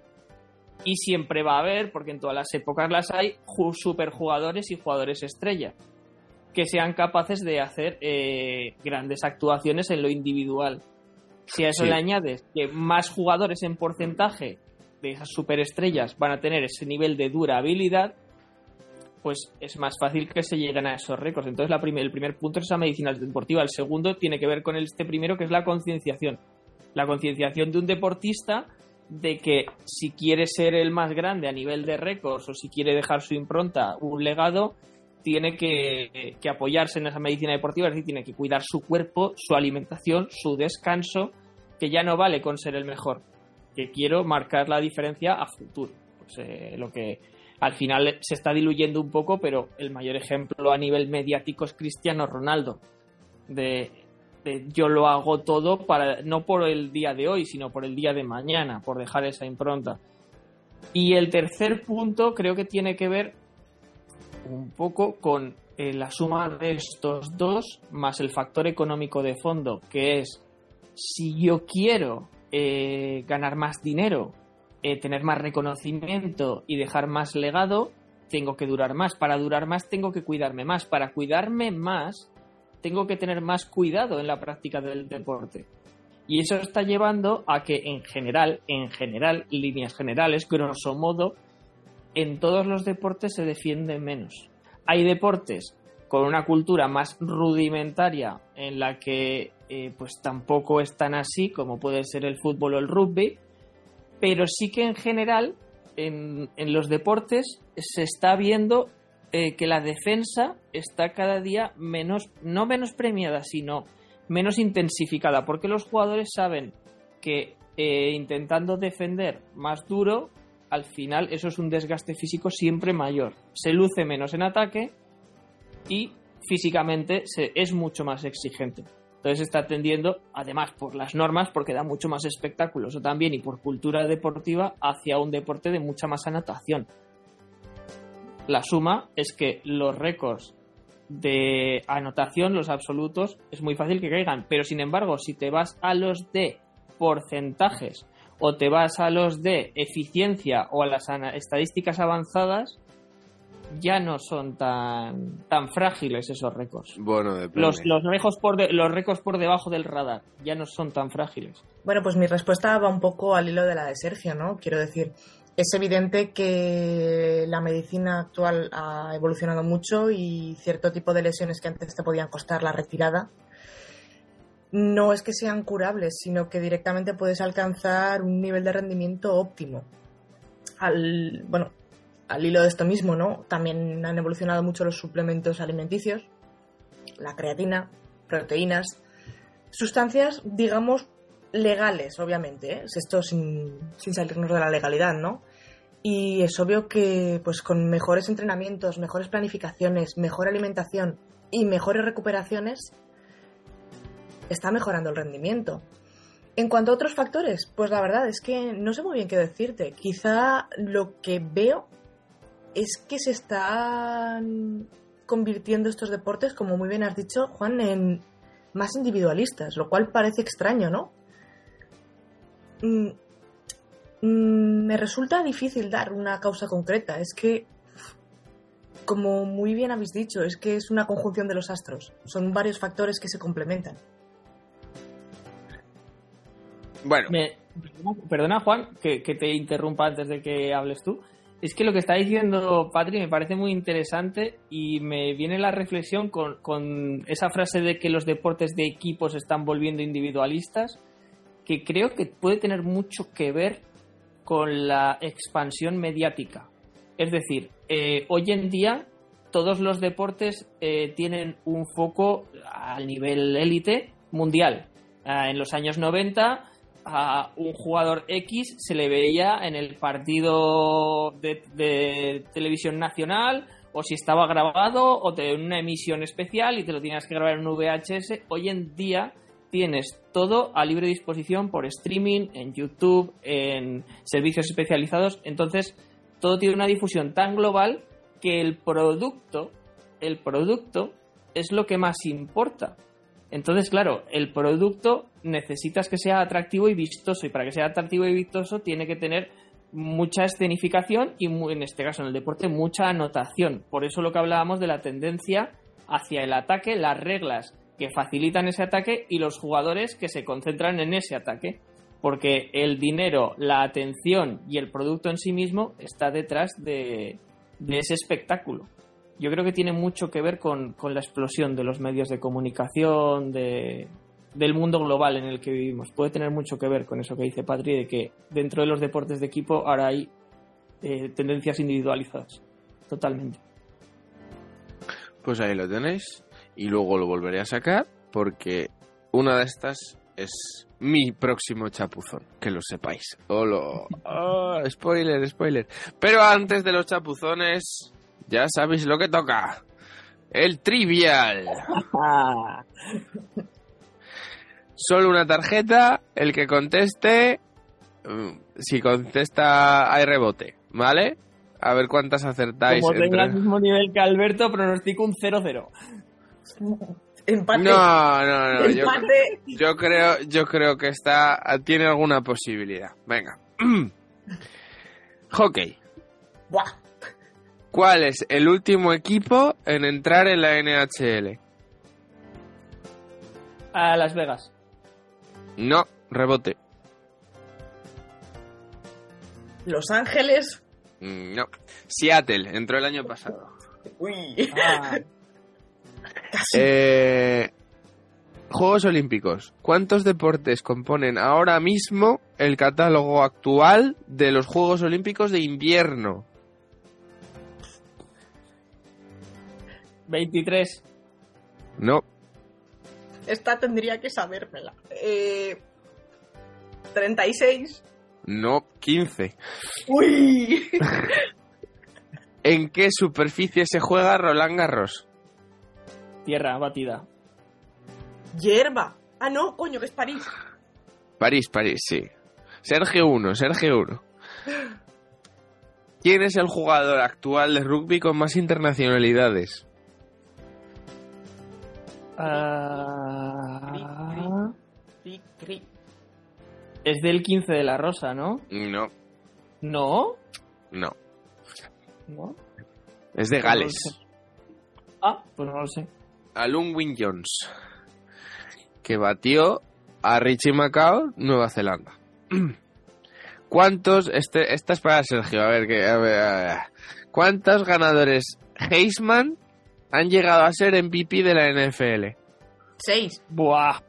Y siempre va a haber, porque en todas las épocas las hay, superjugadores y jugadores estrella, que sean capaces de hacer eh, grandes actuaciones en lo individual. Si a eso le añades que más jugadores en porcentaje de esas superestrellas van a tener ese nivel de durabilidad, pues es más fácil que se lleguen a esos récords. Entonces el primer punto es esa medicina deportiva. El segundo tiene que ver con este primero, que es la concienciación. La concienciación de un deportista de que si quiere ser el más grande a nivel de récords o si quiere dejar su impronta, un legado, tiene que, que apoyarse en esa medicina deportiva, es decir, tiene que cuidar su cuerpo, su alimentación, su descanso, que ya no vale con ser el mejor, que quiero marcar la diferencia a futuro. Pues, eh, lo que al final se está diluyendo un poco, pero el mayor ejemplo a nivel mediático es Cristiano Ronaldo. De, yo lo hago todo para no por el día de hoy, sino por el día de mañana, por dejar esa impronta. Y el tercer punto creo que tiene que ver un poco con eh, la suma de estos dos más el factor económico de fondo, que es si yo quiero eh, ganar más dinero eh, tener más reconocimiento y dejar más legado, tengo que durar más. Para durar más tengo que cuidarme más. Para cuidarme más, tengo que tener más cuidado en la práctica del deporte. Y eso está llevando a que en general, en general, líneas generales, grosso modo, en todos los deportes se defiende menos. Hay deportes con una cultura más rudimentaria en la que eh, pues tampoco es tan así como puede ser el fútbol o el rugby, pero sí que en general en, los deportes se está viendo eh, que la defensa está cada día menos, no menos premiada, sino menos intensificada, porque los jugadores saben que eh, intentando defender más duro, al final eso es un desgaste físico siempre mayor. Se luce menos en ataque y físicamente se, es mucho más exigente. Entonces está tendiendo, además por las normas, porque da mucho más espectáculos, o también y por cultura deportiva, hacia un deporte de mucha más anotación. La suma es que los récords de anotación, los absolutos, es muy fácil que caigan, pero sin embargo, si te vas a los de porcentajes o te vas a los de eficiencia o a las estadísticas avanzadas, ya no son tan, tan frágiles esos récords. Bueno, Los, los, récords por los récords por debajo del radar ya no son tan frágiles. Bueno, pues mi respuesta va un poco al hilo de la de Sergio, ¿no? Quiero decir, es evidente que la medicina actual ha evolucionado mucho y cierto tipo de lesiones que antes te podían costar la retirada no es que sean curables, sino que directamente puedes alcanzar un nivel de rendimiento óptimo. Al, bueno, al hilo de esto mismo, ¿no? También han evolucionado mucho los suplementos alimenticios, la creatina, proteínas, sustancias, digamos, legales, obviamente, ¿eh? esto sin, sin salirnos de la legalidad, ¿no? Y es obvio que, pues con mejores entrenamientos, mejores planificaciones, mejor alimentación y mejores recuperaciones, está mejorando el rendimiento. En cuanto a otros factores, pues la verdad es que no sé muy bien qué decirte. Quizá lo que veo es que se están convirtiendo estos deportes, como muy bien has dicho, Juan, en más individualistas, lo cual parece extraño, ¿no? Mm, mm, me resulta difícil dar una causa concreta. Es que, como muy bien habéis dicho, es que es una conjunción de los astros. Son varios factores que se complementan. Bueno. perdona, Juan, que, te interrumpa antes de que hables tú. Es que lo que está diciendo Patri me parece muy interesante y me viene la reflexión con, esa frase de que los deportes de equipos se están volviendo individualistas, que creo que puede tener mucho que ver con la expansión mediática. Es decir, eh, hoy en día todos los deportes eh, tienen un foco a nivel élite mundial. Ah, en los años 90 a un jugador X se le veía en el partido de, televisión nacional o si estaba grabado o en una emisión especial y te lo tenías que grabar en VHS. Hoy en día tienes todo a libre disposición por streaming, en YouTube, en servicios especializados. Entonces, todo tiene una difusión tan global que el producto, el producto es lo que más importa. Entonces, claro, el producto necesitas que sea atractivo y vistoso y para que sea atractivo y vistoso tiene que tener mucha escenificación y en este caso en el deporte mucha anotación. Por eso lo que hablábamos de la tendencia hacia el ataque, las reglas que facilitan ese ataque y los jugadores que se concentran en ese ataque. Porque el dinero, la atención y el producto en sí mismo está detrás de, de ese espectáculo yo creo que tiene mucho que ver con, la explosión de los medios de comunicación, de, del mundo global en el que vivimos. Puede tener mucho que ver con eso que dice Patri, de que dentro de los deportes de equipo ahora hay eh, tendencias individualizadas. Totalmente. Pues ahí lo tenéis. Y luego lo volveré a sacar porque una de estas es mi próximo chapuzón, que lo sepáis. Oh, spoiler, spoiler. Pero antes de los chapuzones, ya sabéis lo que toca. El trivial. Solo una tarjeta, el que conteste, mm, si contesta hay rebote, ¿vale? A ver cuántas acertáis. Como tenga el mismo nivel que Alberto, pronostico un 0-0. Empate. No, no, no. Yo, creo, yo creo que está, tiene alguna posibilidad. Venga. Hockey. Buah. ¿Cuál es el último equipo en entrar en la NHL? A Las Vegas. No, rebote. Los Ángeles. Mm, no. Seattle, entró el año pasado. Uy. Ah. Eh, Juegos Olímpicos. ¿Cuántos deportes componen ahora mismo el catálogo actual de los Juegos Olímpicos de invierno? 23. No. Esta tendría que sabérmela. Eh, 36. No, 15. ¡Uy! ¿En qué superficie se juega Roland Garros? Tierra batida. Hierba. Ah, no, coño, que es París. París, París, sí. Sergio 1, Sergio 1. ¿Quién es el jugador actual de rugby con más internacionalidades? Uh... Es del 15 de la Rosa, ¿no? No, ¿No? no. ¿No? Es de Gales. Ah, pues no lo sé. Alun Win Jones. Que batió a Richie Macao, Nueva Zelanda. ¿Cuántos? Este, esta es para Sergio. A ver, que, a ver, a ver. ¿Cuántos ganadores Heisman han llegado a ser MVP de la NFL? Seis. Buah.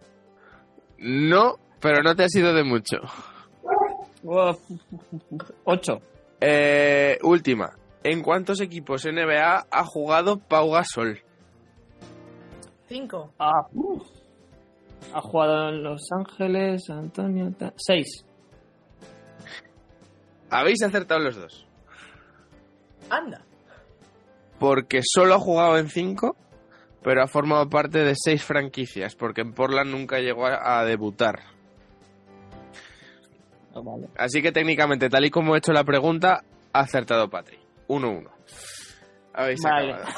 No, pero no te ha sido de mucho. Buah. Ocho. Eh, última. ¿En cuántos equipos NBA ha jugado Pau Gasol? Cinco. Ah. Ha jugado en Los Ángeles, Antonio. ta- Seis. Habéis acertado los dos. Anda. Porque solo ha jugado en cinco, pero ha formado parte de seis franquicias, porque en Portland nunca llegó a, a debutar. Ah, vale. Así que técnicamente, tal y como he hecho la pregunta, ha acertado Patri. 1-1. Habéis Vale. acabado.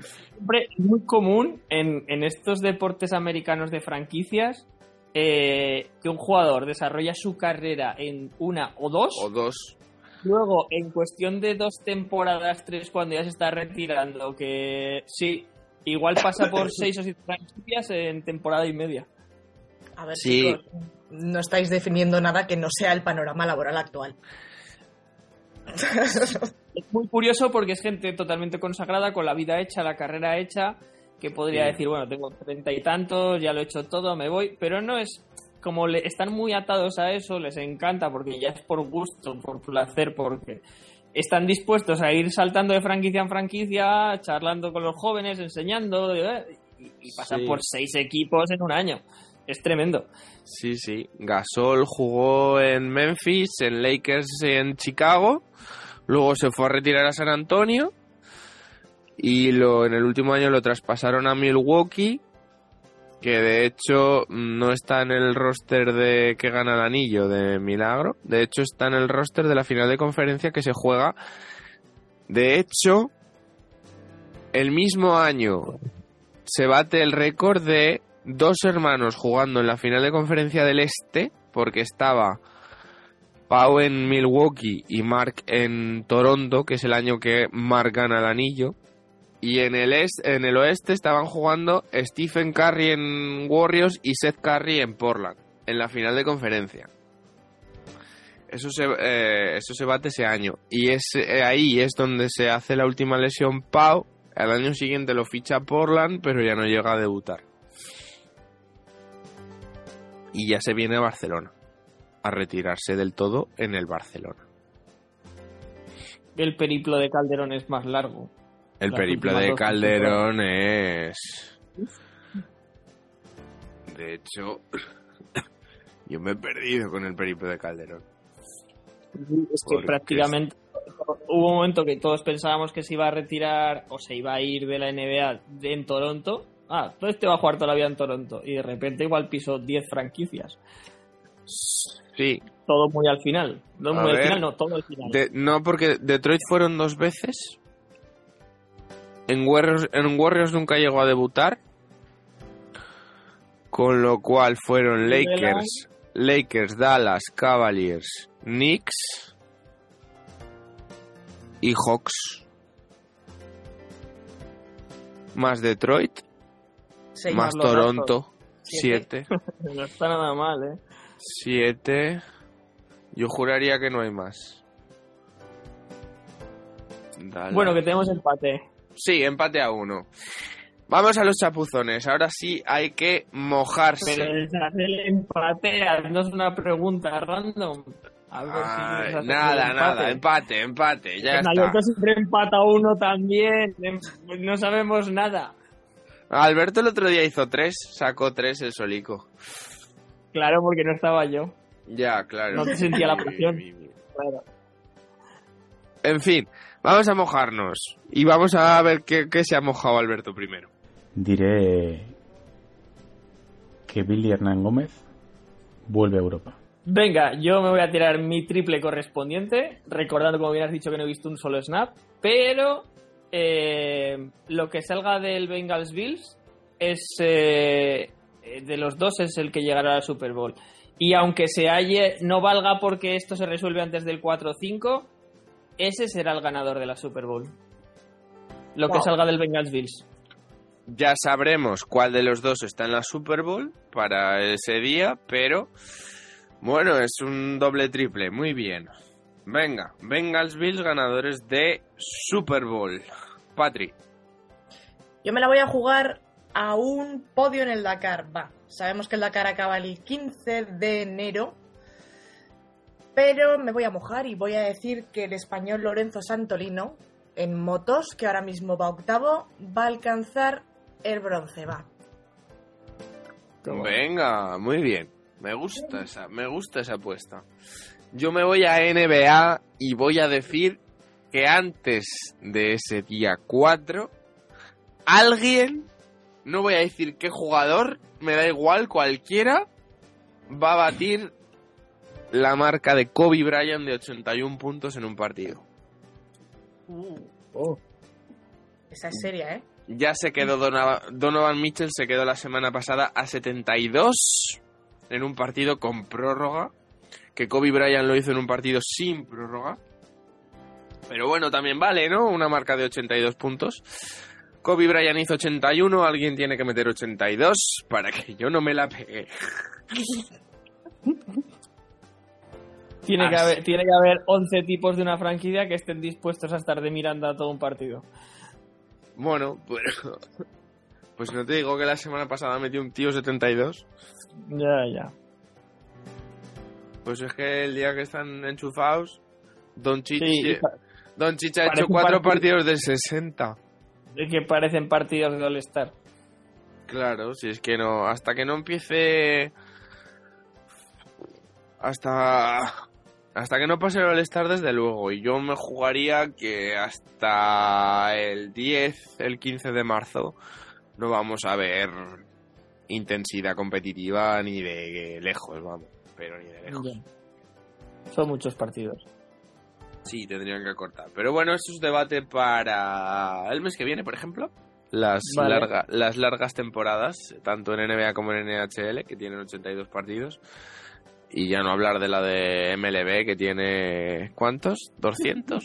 Siempre muy común en, en estos deportes americanos de franquicias eh, que un jugador desarrolla su carrera en una o dos, O dos. Luego en cuestión de dos temporadas, tres, cuando ya se está retirando, que sí, igual pasa por seis o siete franquicias en temporada y media. A ver, Sí. chicos, no estáis definiendo nada que no sea el panorama laboral actual. Es muy curioso porque es gente totalmente consagrada, con la vida hecha, la carrera hecha, que podría Sí. decir, bueno, tengo treinta y tantos, ya lo he hecho todo, me voy, pero no es como le, están muy atados a eso, les encanta porque ya es por gusto, por placer, porque están dispuestos a ir saltando de franquicia en franquicia, charlando con los jóvenes, enseñando, eh, y, y pasan Sí. por seis equipos en un año. Es tremendo. Sí, sí. Gasol jugó en Memphis, en Lakers y en Chicago. Luego se fue a retirar a San Antonio. Y lo, en el último año lo traspasaron a Milwaukee. Que de hecho no está en el roster de que gana el anillo de Milagro. De hecho está en el roster de la final de conferencia que se juega. De hecho, el mismo año se bate el récord de dos hermanos jugando en la final de conferencia del Este, porque estaba Pau en Milwaukee y Mark en Toronto, que es el año que Mark gana el anillo. Y en el, oeste estaban jugando Stephen Curry en Warriors y Seth Curry en Portland, en la final de conferencia. Eso se, eh, eso se bate ese año. Y es eh, ahí es donde se hace la última lesión Pau. Al año siguiente lo ficha Portland, pero ya no llega a debutar. Y ya se viene a Barcelona. A retirarse del todo en el Barcelona. El periplo de Calderón es más largo. El periplo de Calderón es. De hecho, yo me he perdido con el periplo de Calderón. Es que Porque prácticamente hubo un momento que todos pensábamos que se iba a retirar o se iba a ir de la NBA en Toronto. Ah, todo este va a jugar toda la vida en Toronto. Y de repente igual pisó 10 franquicias. Sí, Todo muy al final. No A muy al final, no, todo al final. de- no, porque Detroit fueron dos veces. En Warriors, en Warriors nunca llegó a debutar. Con lo cual fueron. Lakers, Lakers, Dallas, Cavaliers, Knicks y Hawks. Más Detroit, Seis. más Toronto. Siete. No está nada mal, ¿eh? Siete. Yo juraría que no hay más. Bueno, que tenemos empate. Sí, empate a uno. Vamos a los chapuzones. Ahora sí hay que mojarse. Pero hacer el empate, haznos una pregunta random. A ver si nada, empate. nada. Empate, empate. Ya está. Siempre empata uno también. Em- No sabemos nada. Alberto el otro día hizo tres. Sacó tres el solico. Claro, porque no estaba yo. Ya, claro. No te sentía la presión. Claro. En fin, vamos a mojarnos. Y vamos a ver qué, qué se ha mojado Alberto primero. Diré que Billy Hernán Gómez vuelve a Europa. Venga, yo me voy a tirar mi triple correspondiente, recordando como bien has dicho que no he visto un solo snap, pero eh, lo que salga del Bengals Bills es eh, eh, de los dos es el que llegará al Super Bowl. Y aunque se halle, no valga porque esto se resuelve antes del 4-5, ese será el ganador de la Super Bowl. Lo que salga del Bengals Bills. Ya sabremos cuál de los dos está en la Super Bowl para ese día, pero bueno, es un doble triple, muy bien. Venga, Bengals Bills ganadores de Super Bowl. Patri, Yo me la voy a jugar a un podio en el Dakar. Va, sabemos que el Dakar acaba el 15 de enero. Pero me voy a mojar y voy a decir que el español Lorenzo Santolino, en motos, que ahora mismo va octavo, va a alcanzar el bronce. Va. venga, muy bien. Me gusta esa, me gusta esa apuesta. Yo me voy a NBA y voy a decir que antes de ese día 4 alguien, no voy a decir qué jugador, me da igual cualquiera, va a batir la marca de Kobe Bryant de 81 puntos en un partido. Esa es seria, ¿eh? Ya se quedó Donava- Donovan Mitchell, se quedó la semana pasada a 72 en un partido con prórroga, que Kobe Bryant lo hizo en un partido sin prórroga. Pero bueno, también vale, ¿no? Una marca de 82 puntos. Kobe Bryant hizo 81, alguien tiene que meter 82 para que yo no me la pegue. Tiene que, haber, tiene que haber 11 tipos de una franquicia que estén dispuestos a estar de Miranda todo un partido. Bueno, pues, pues no te digo que la semana pasada metió un tío 72. Ya, ya. Pues es que el día que están enchufados, Don Chich, Sí, pa- Don Chich ha hecho cuatro partido- partidos de 60. es que parecen partidos de All-Star. Claro, si es que no, hasta que no empiece. Hasta. Hasta que no pase el All-Star, desde luego. Y yo me jugaría que hasta el 10, el 15 de marzo, no vamos a ver intensidad competitiva ni de lejos, vamos. Pero ni de lejos. Ya. Son muchos partidos. Sí, tendrían que cortar. Pero bueno, eso es debate para el mes que viene, por ejemplo. Las, Vale. larga- las largas temporadas, tanto en NBA como en NHL, que tienen 82 partidos. Y ya no hablar de la de MLB, que tiene... ¿Cuántos? ¿200?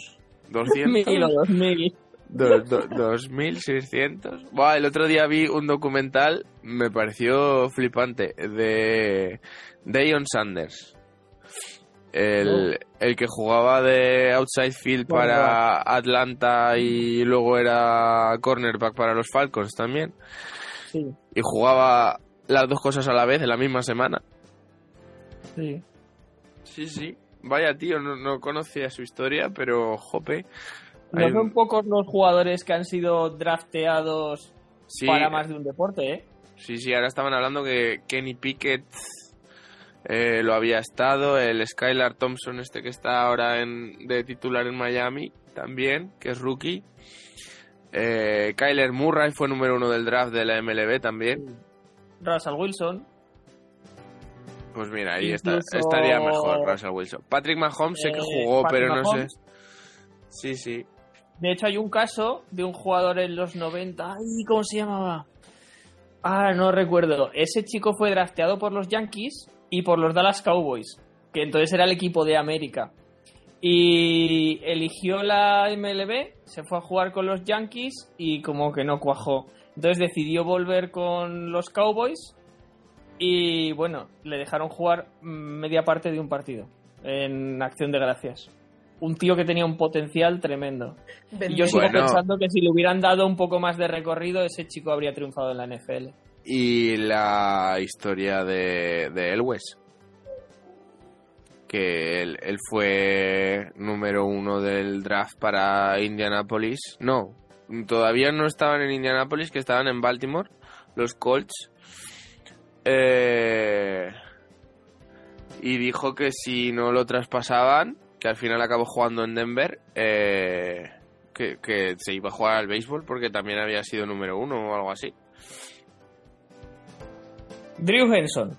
¿200? Mil o dos mil. Do- do- 2600. Buah, el otro día vi un documental, me pareció flipante, de Deion Sanders. El, el que jugaba de outside field para Atlanta y luego era cornerback para los Falcons también. Sí, Y jugaba las dos cosas a la vez en la misma semana. Sí. Sí, sí. Vaya tío, no, no conocía su historia, pero jope. No Hay son pocos los jugadores que han sido drafteados Sí, para más de un deporte, ¿eh? Sí, sí, ahora estaban hablando que Kenny Pickett eh, lo había estado, el Skylar Thompson, este que está ahora en, de titular en Miami, también, que es rookie. Eh, Kyler Murray fue número uno del draft de la MLB también. Russell Wilson. Pues mira, ahí está- estaría mejor Russell Wilson. Patrick Mahomes sé que Eh, jugó, Patrick pero no sé. Sí, sí. De hecho, hay un caso de un jugador en los 90. Ay, ¿cómo se llamaba? Ah, no recuerdo. Ese chico fue drafteado por los Yankees y por los Dallas Cowboys, que entonces era el equipo de América. Y eligió la MLB, se fue a jugar con los Yankees y como que no cuajó. Entonces decidió volver con los Cowboys y bueno, le dejaron jugar media parte de un partido en acción de gracias. Un tío que tenía un potencial tremendo. Y yo sigo Bueno. pensando que si le hubieran dado un poco más de recorrido, ese chico habría triunfado en la NFL. Y la historia de, de Elwes. Que él, él fue número uno del draft para Indianapolis. No, todavía no estaban en Indianapolis, que estaban en Baltimore, los Colts. Eh, y dijo que si no lo traspasaban, que al final acabó jugando en Denver, eh, que, que se iba a jugar al béisbol porque también había sido número uno o algo así. Drew Henson.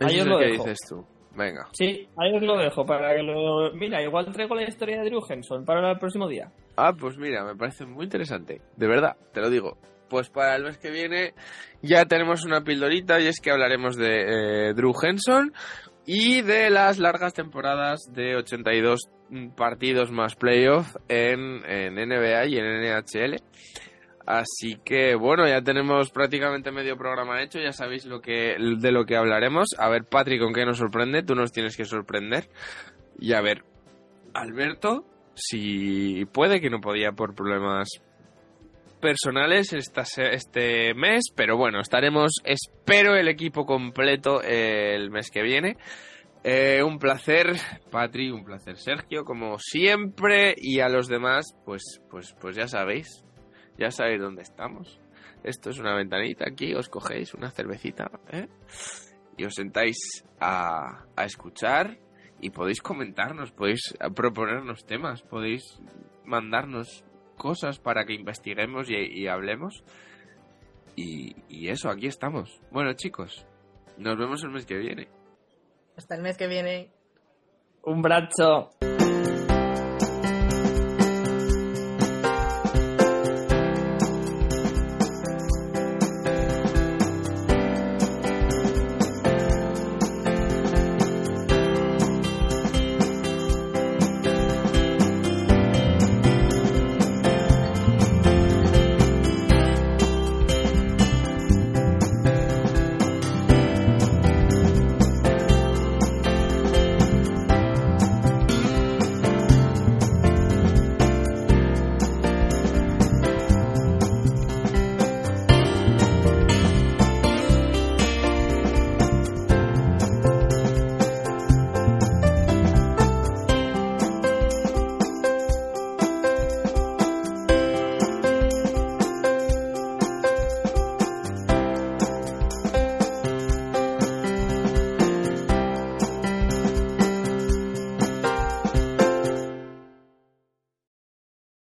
Ahí os lo que dejo. dices tú. Venga. Sí, ahí os lo dejo para que lo... Mira, igual traigo la historia de Drew Henson para el próximo día. Ah, pues mira, me parece muy interesante. De verdad, te lo digo. Pues para el mes que viene ya tenemos una pildorita y es que hablaremos de eh, Drew Henson y de las largas temporadas de 82 partidos más playoff en, en NBA y en NHL. Así que bueno, ya tenemos prácticamente medio programa hecho, ya sabéis lo que, de lo que hablaremos. A ver, Patrick, ¿con qué nos sorprende? Tú nos tienes que sorprender. Y a ver, Alberto, si puede, que no podía por problemas personales esta, este mes, pero bueno, estaremos, espero, el equipo completo el mes que viene. Eh, un placer, Patri, un placer, Sergio, como siempre, y a los demás, pues, pues, pues ya sabéis, ya sabéis dónde estamos. Esto es una ventanita aquí, os cogéis una cervecita ¿eh? y os sentáis a, a escuchar y podéis comentarnos, podéis proponernos temas, podéis mandarnos cosas para que investiguemos y, hablemos. Y, y, eso, aquí estamos. Bueno, chicos, nos vemos el mes que viene. Hasta el mes que viene. Un brazo.